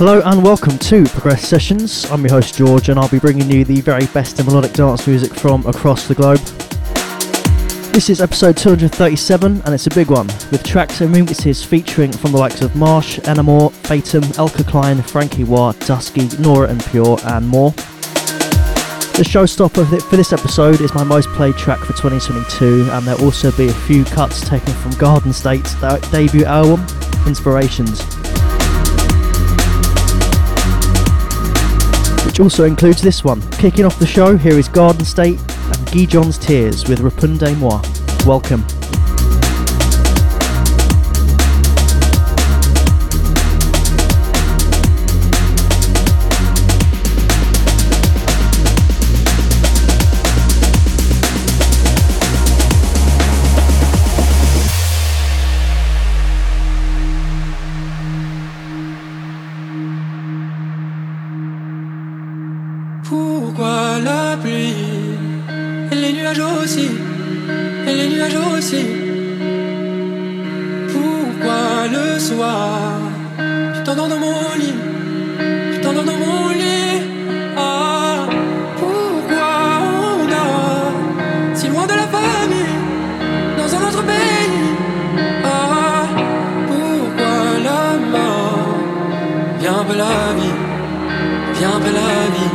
Hello and welcome to Progress Sessions. I'm your host George and I'll be bringing you the very best in melodic dance music from across the globe. This is episode 237 and it's a big one, with tracks and remixes featuring from the likes of Marsh, Enamour, Fatum, Elka Klein, Frankie Wah, Dusky, Nora En Pure and more. The showstopper for this episode is my most played track for 2022 and there'll also be a few cuts taken from Garden State's debut album, Inspirations. Which also includes this one. Kicking off the show, here is Garden State and Guy John's Tears with Repunde Moi. Welcome. Pourquoi le soir Je t'entends dans mon lit Je t'entends dans mon lit? Ah Pourquoi on a Si loin de la famille Dans un autre pays? Ah Pourquoi la mort? Viens un la vie Viens un la vie.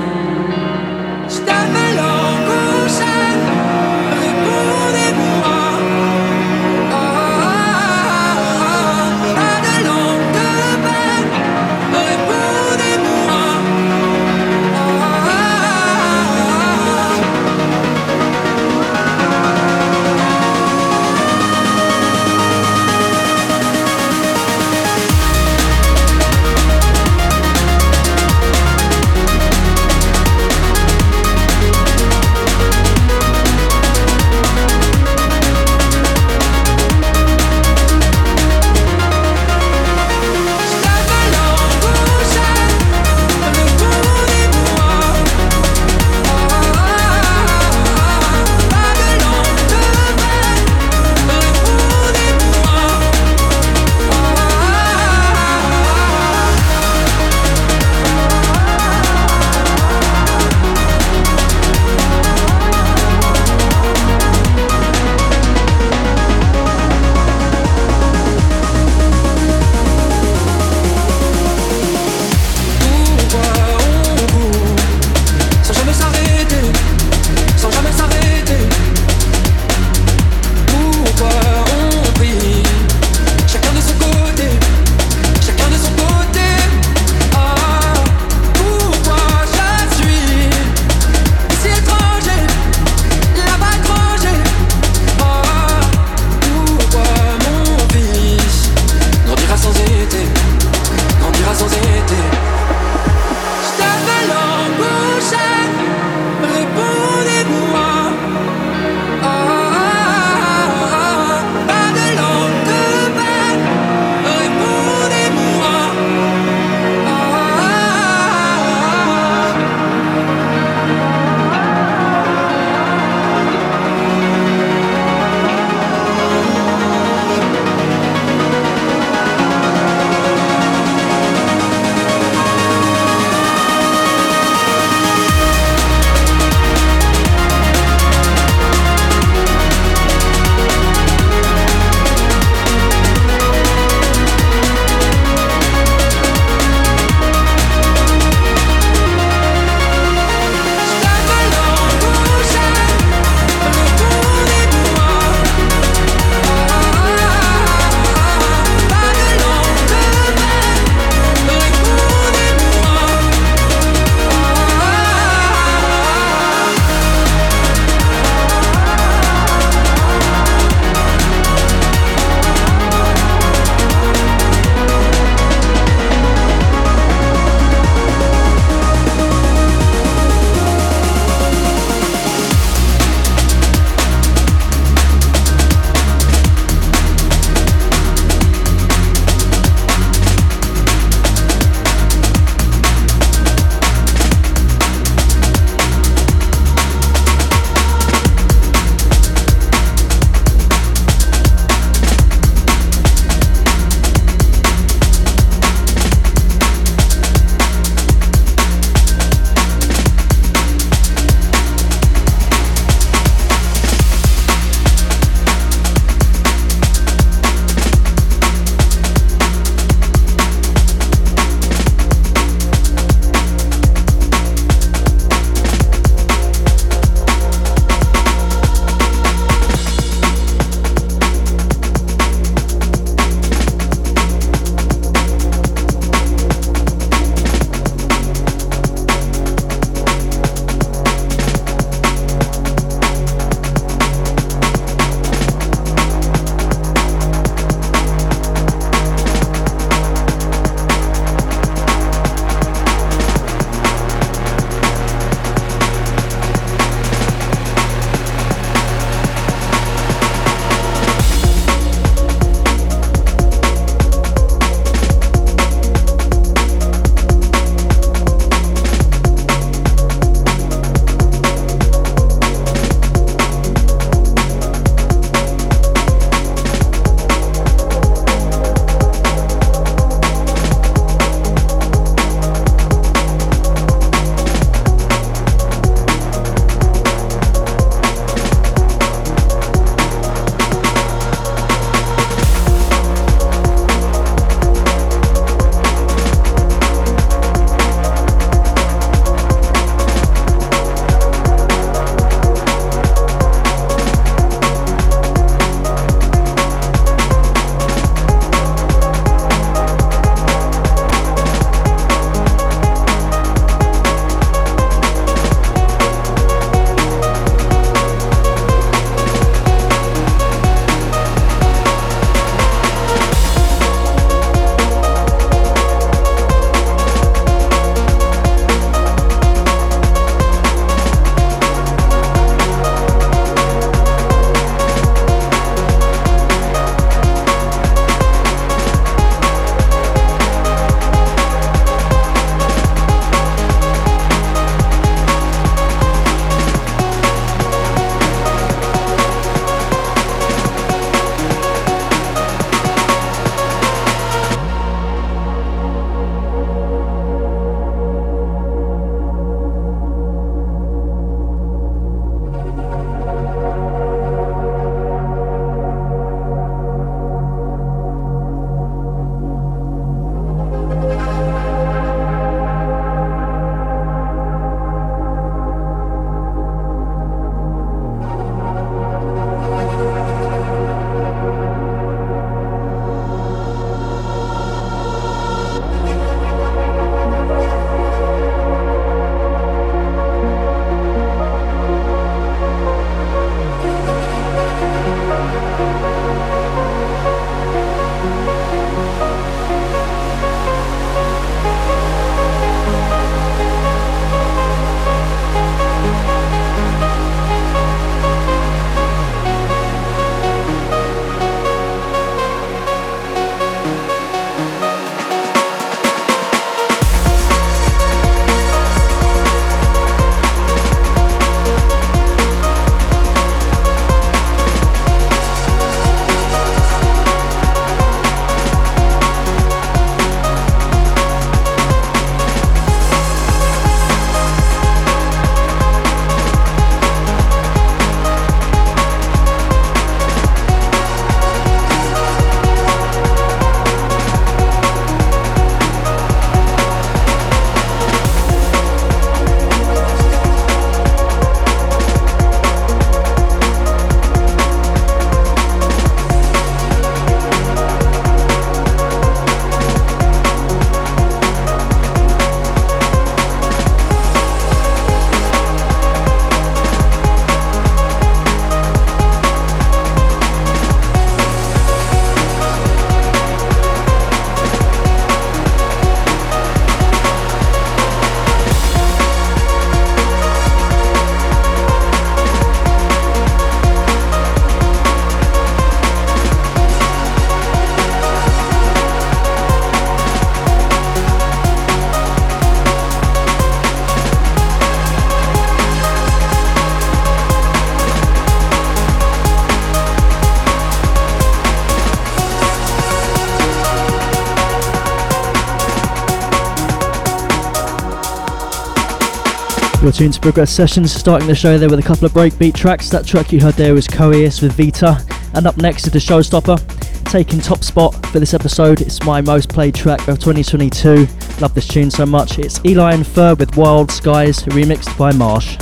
Tuned to Progress Sessions, starting the show there with a couple of breakbeat tracks. That track you heard there was Coeus with Vita, and up next is the Showstopper, taking top spot for this episode. It's my most played track of 2022. Love this tune so much. It's Eli and Fur with Wild Skies, remixed by Marsh.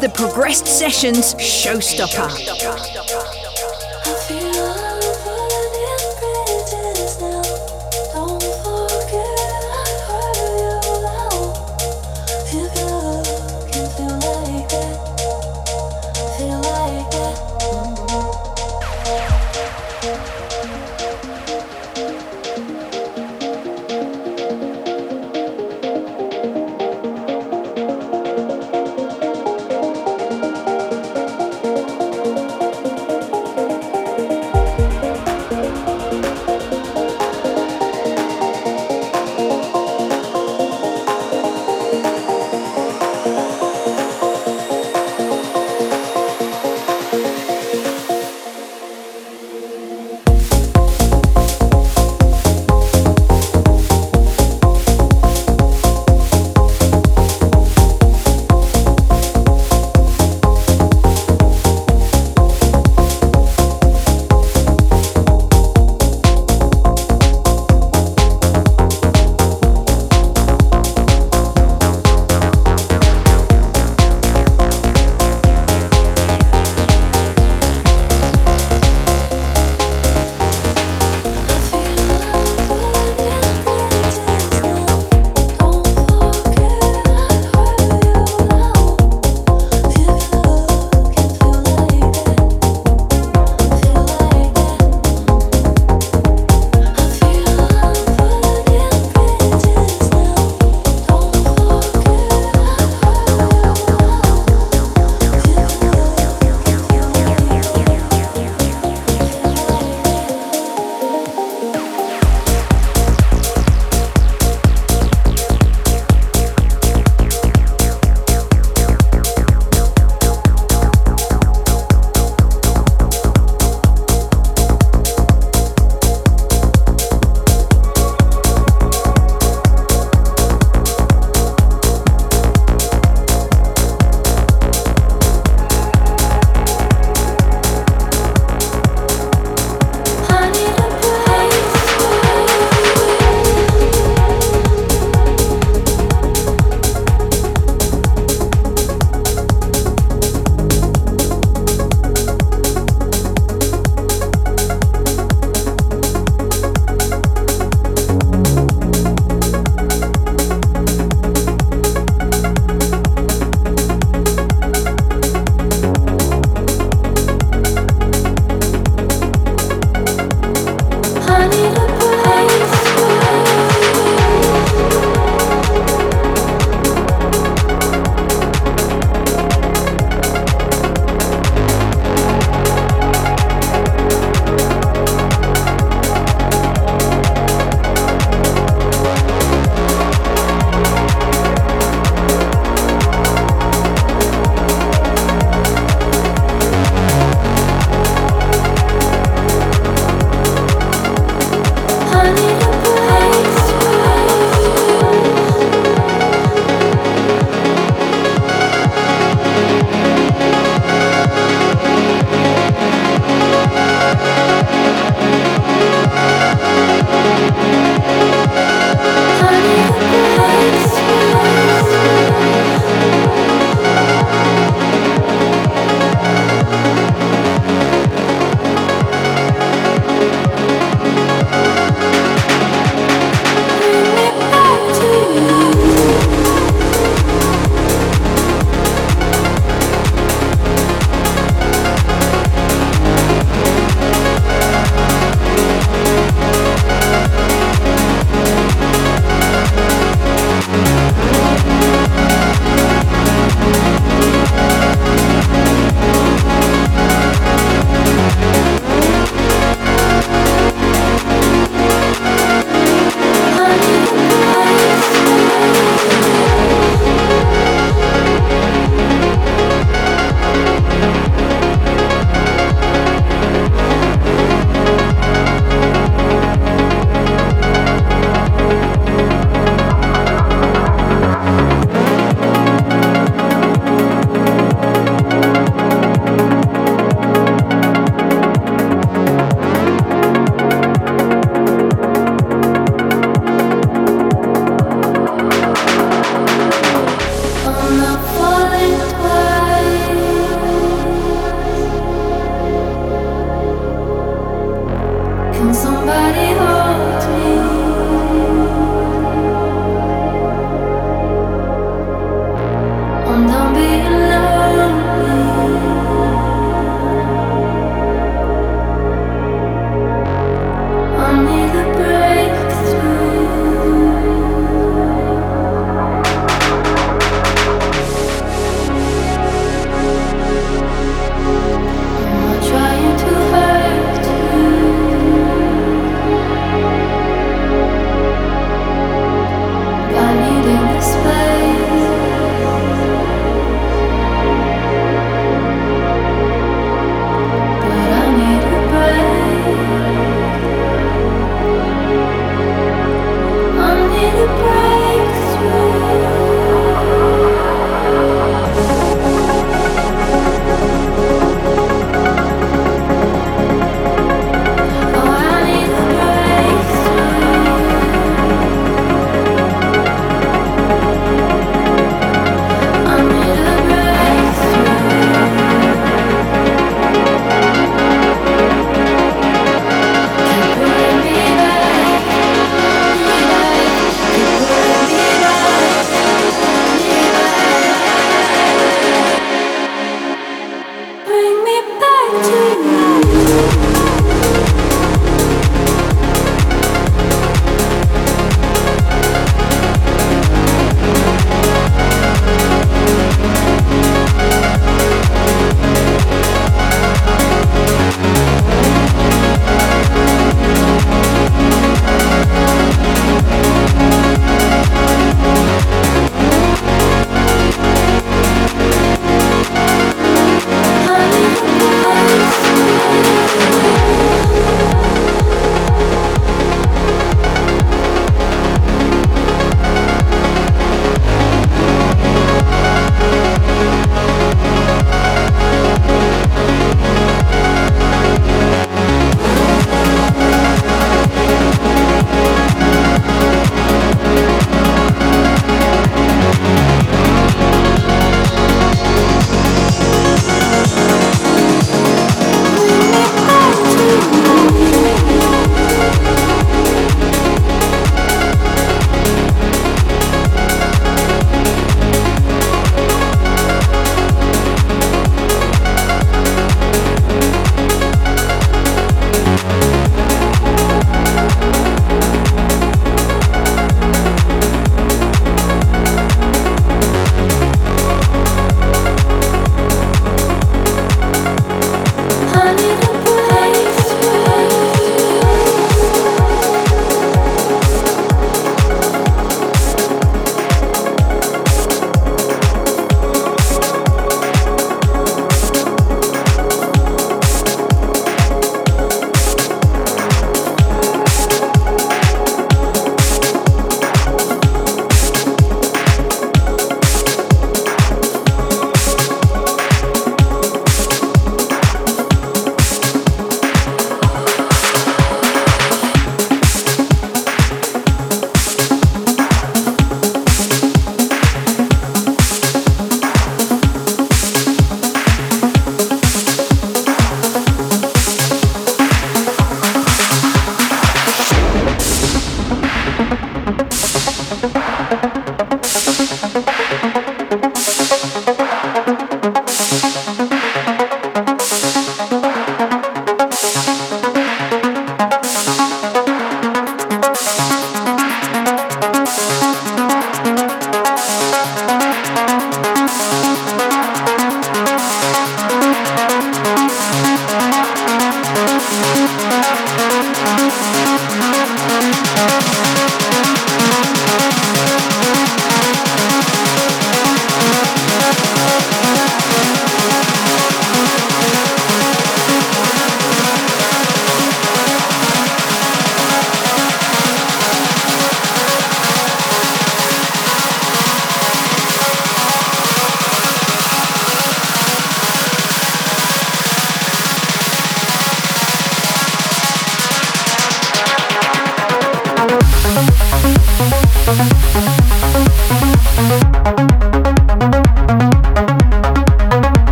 The Progressed Sessions Showstopper.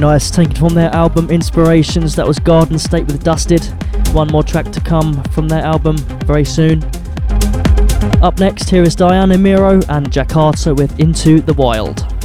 Very nice. Taken from their album Inspirations. That was Garden State with Dusted. One more track to come from their album very soon. Up next, here is Diana Miro and Jakarta with Into the Wild.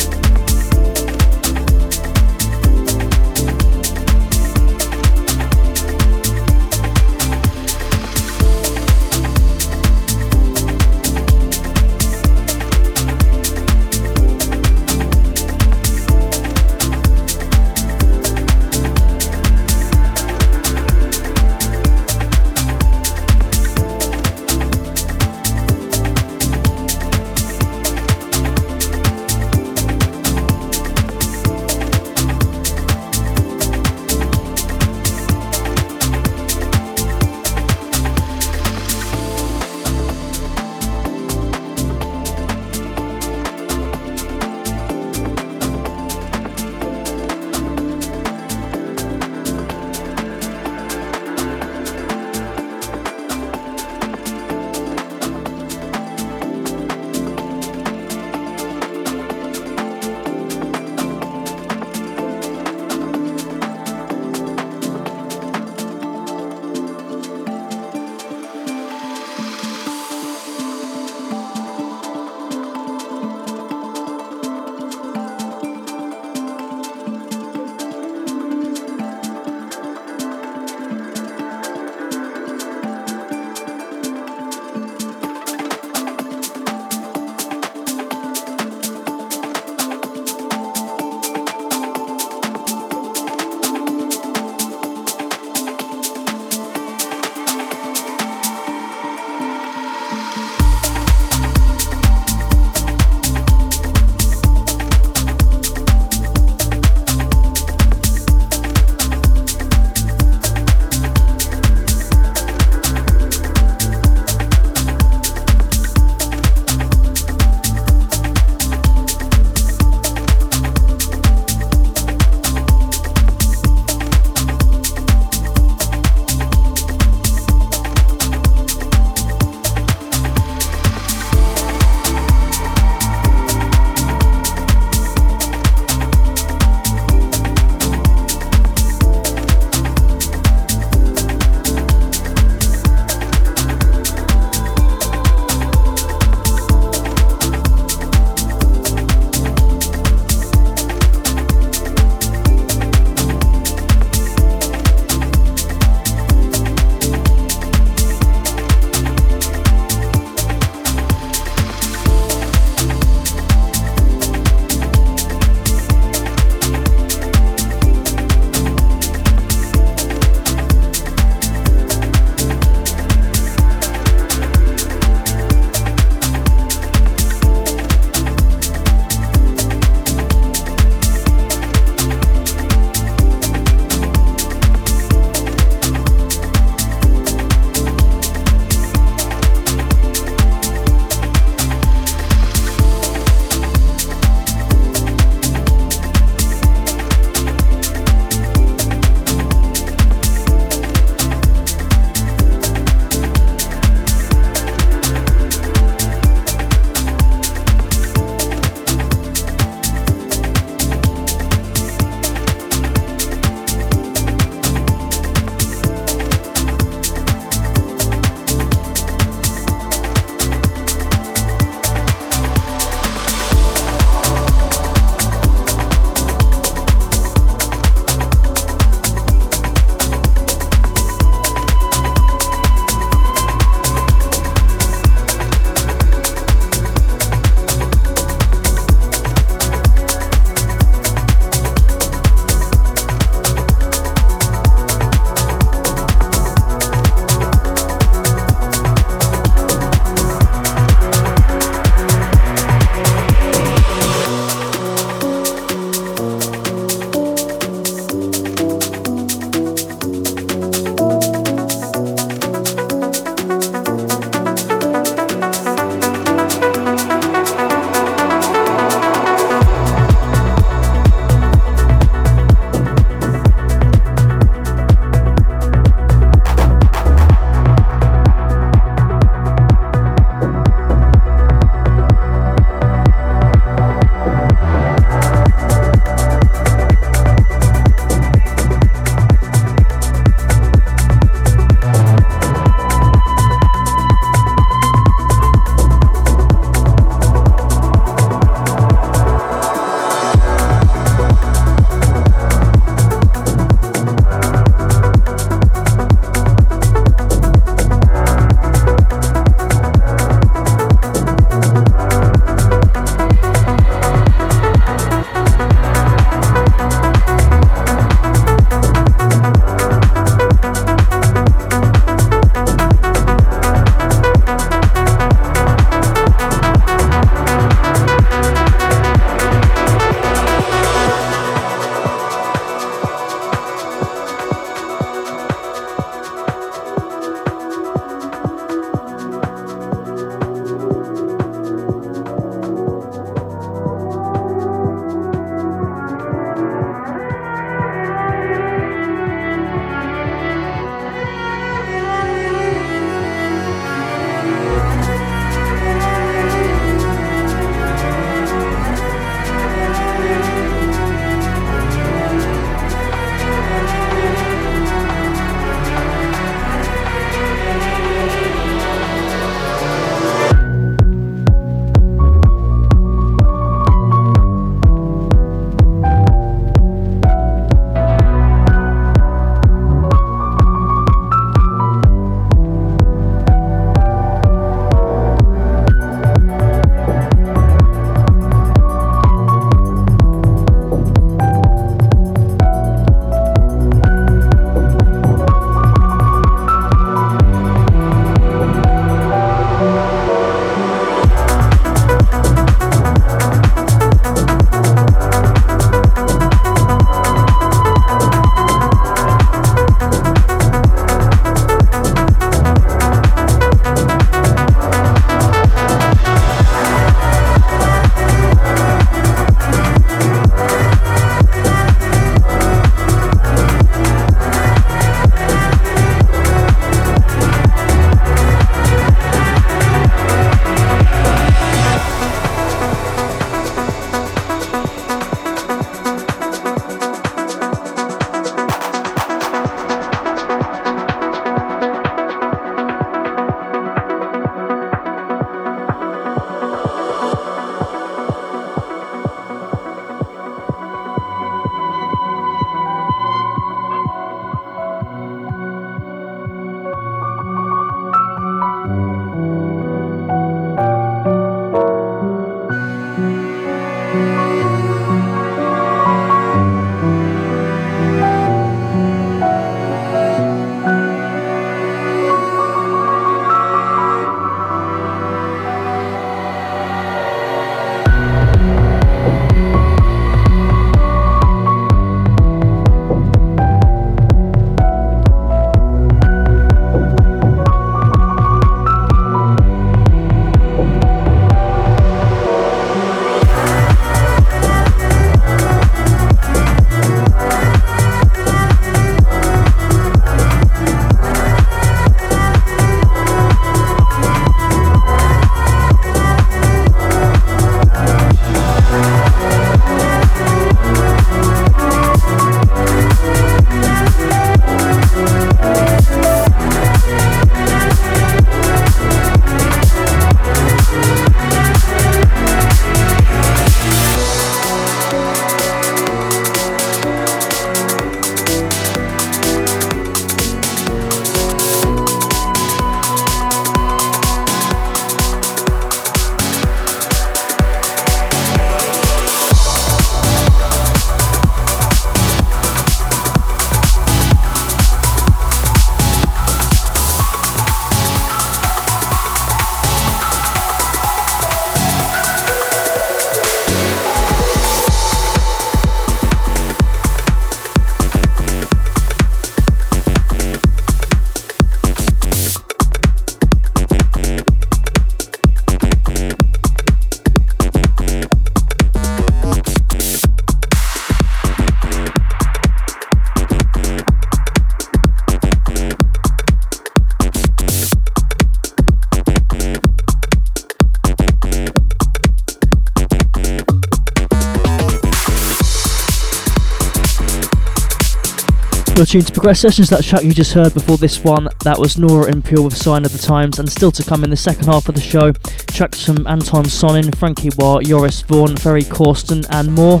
You're tuned to Progress Sessions, that track you just heard before this one, that was Nora En Pure with Sign of the Times, and still to come in the second half of the show, tracks from Anton Sonin, Frankie Wah, Joris Voorn, Ferry Corsten, and more.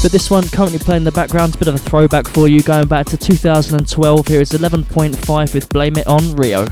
But this one currently playing in the background, is a bit of a throwback for you, going back to 2012. Here is 11.5 with Blame It On Rio.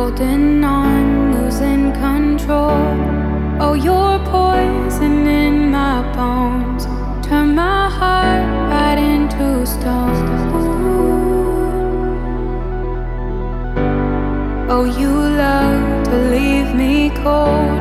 holding on, losing control. Oh, you're poison in my bones. Turn my heart right into stone. Ooh. Oh, you love to leave me cold.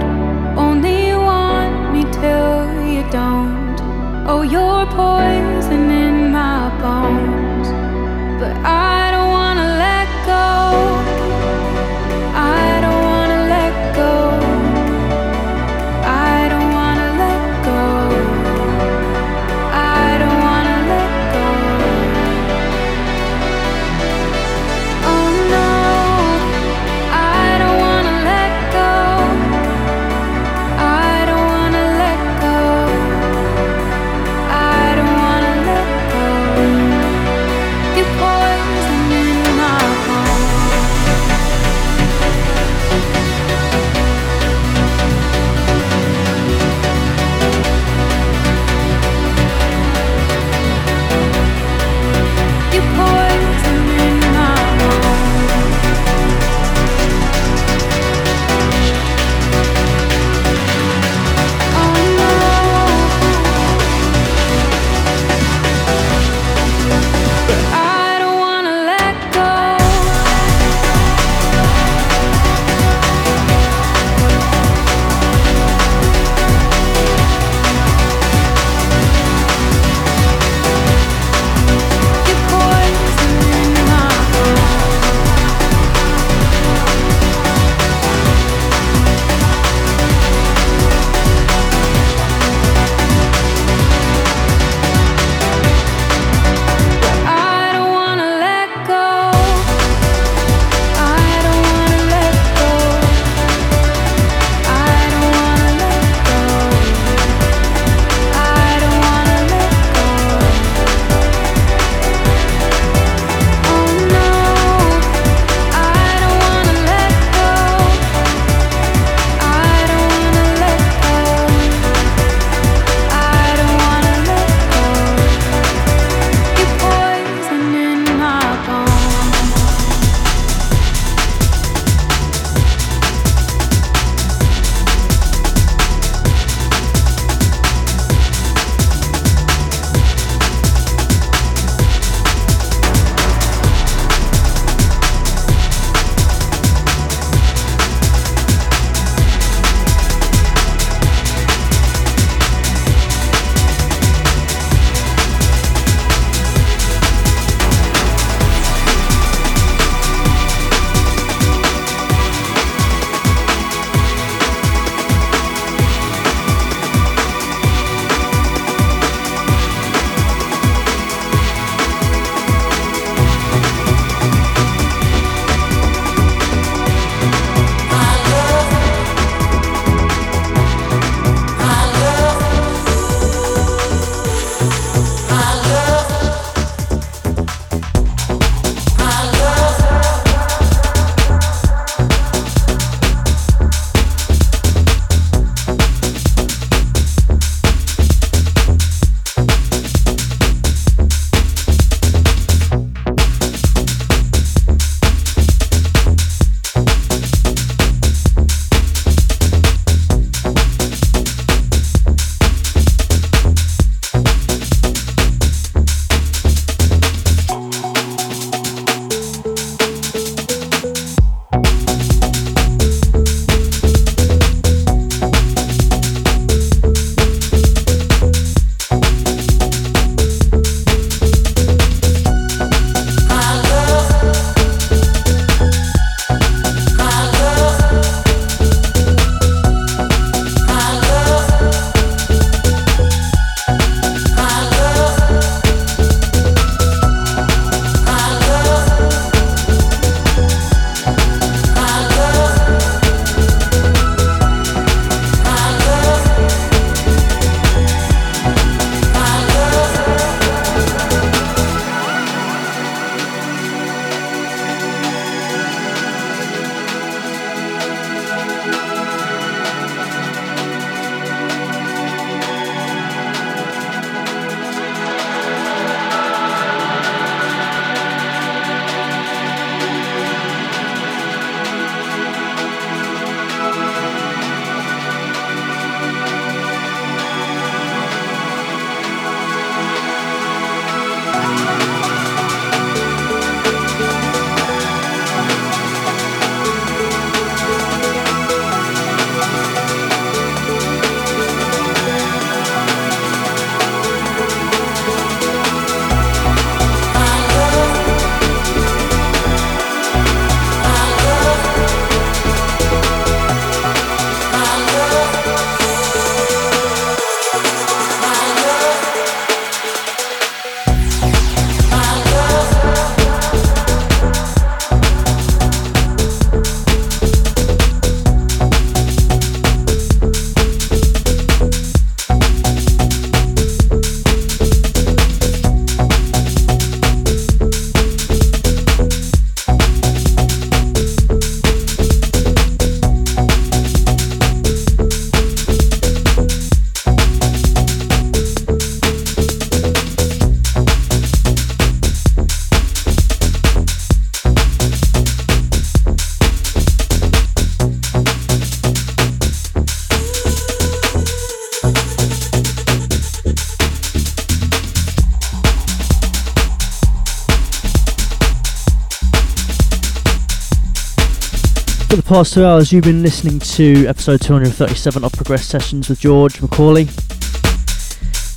Past two hours, you've been listening to episode 237 of Progress Sessions with George Macaulay.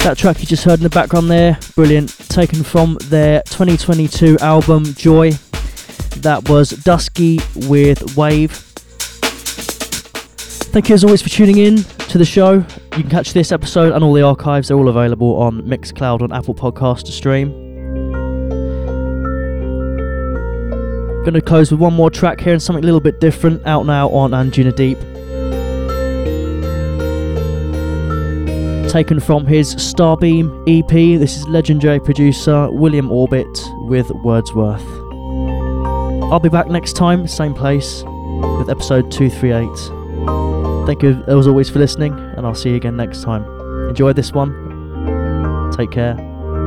That track you just heard in the background there, brilliant, taken from their 2022 album Joy. That was Dusky with Wave. Thank you as always for tuning in to the show. You can catch this episode and all the archives, they're all available on Mixcloud on Apple Podcast to stream. To close with one more track here and something a little bit different, out now on Anjuna Deep. Taken from his Starbeam EP, this is legendary producer William Orbit with Wordsworth. I'll be back next time, same place, with episode 238. Thank you as always for listening, and I'll see you again next time. Enjoy this one. Take care.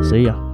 See ya.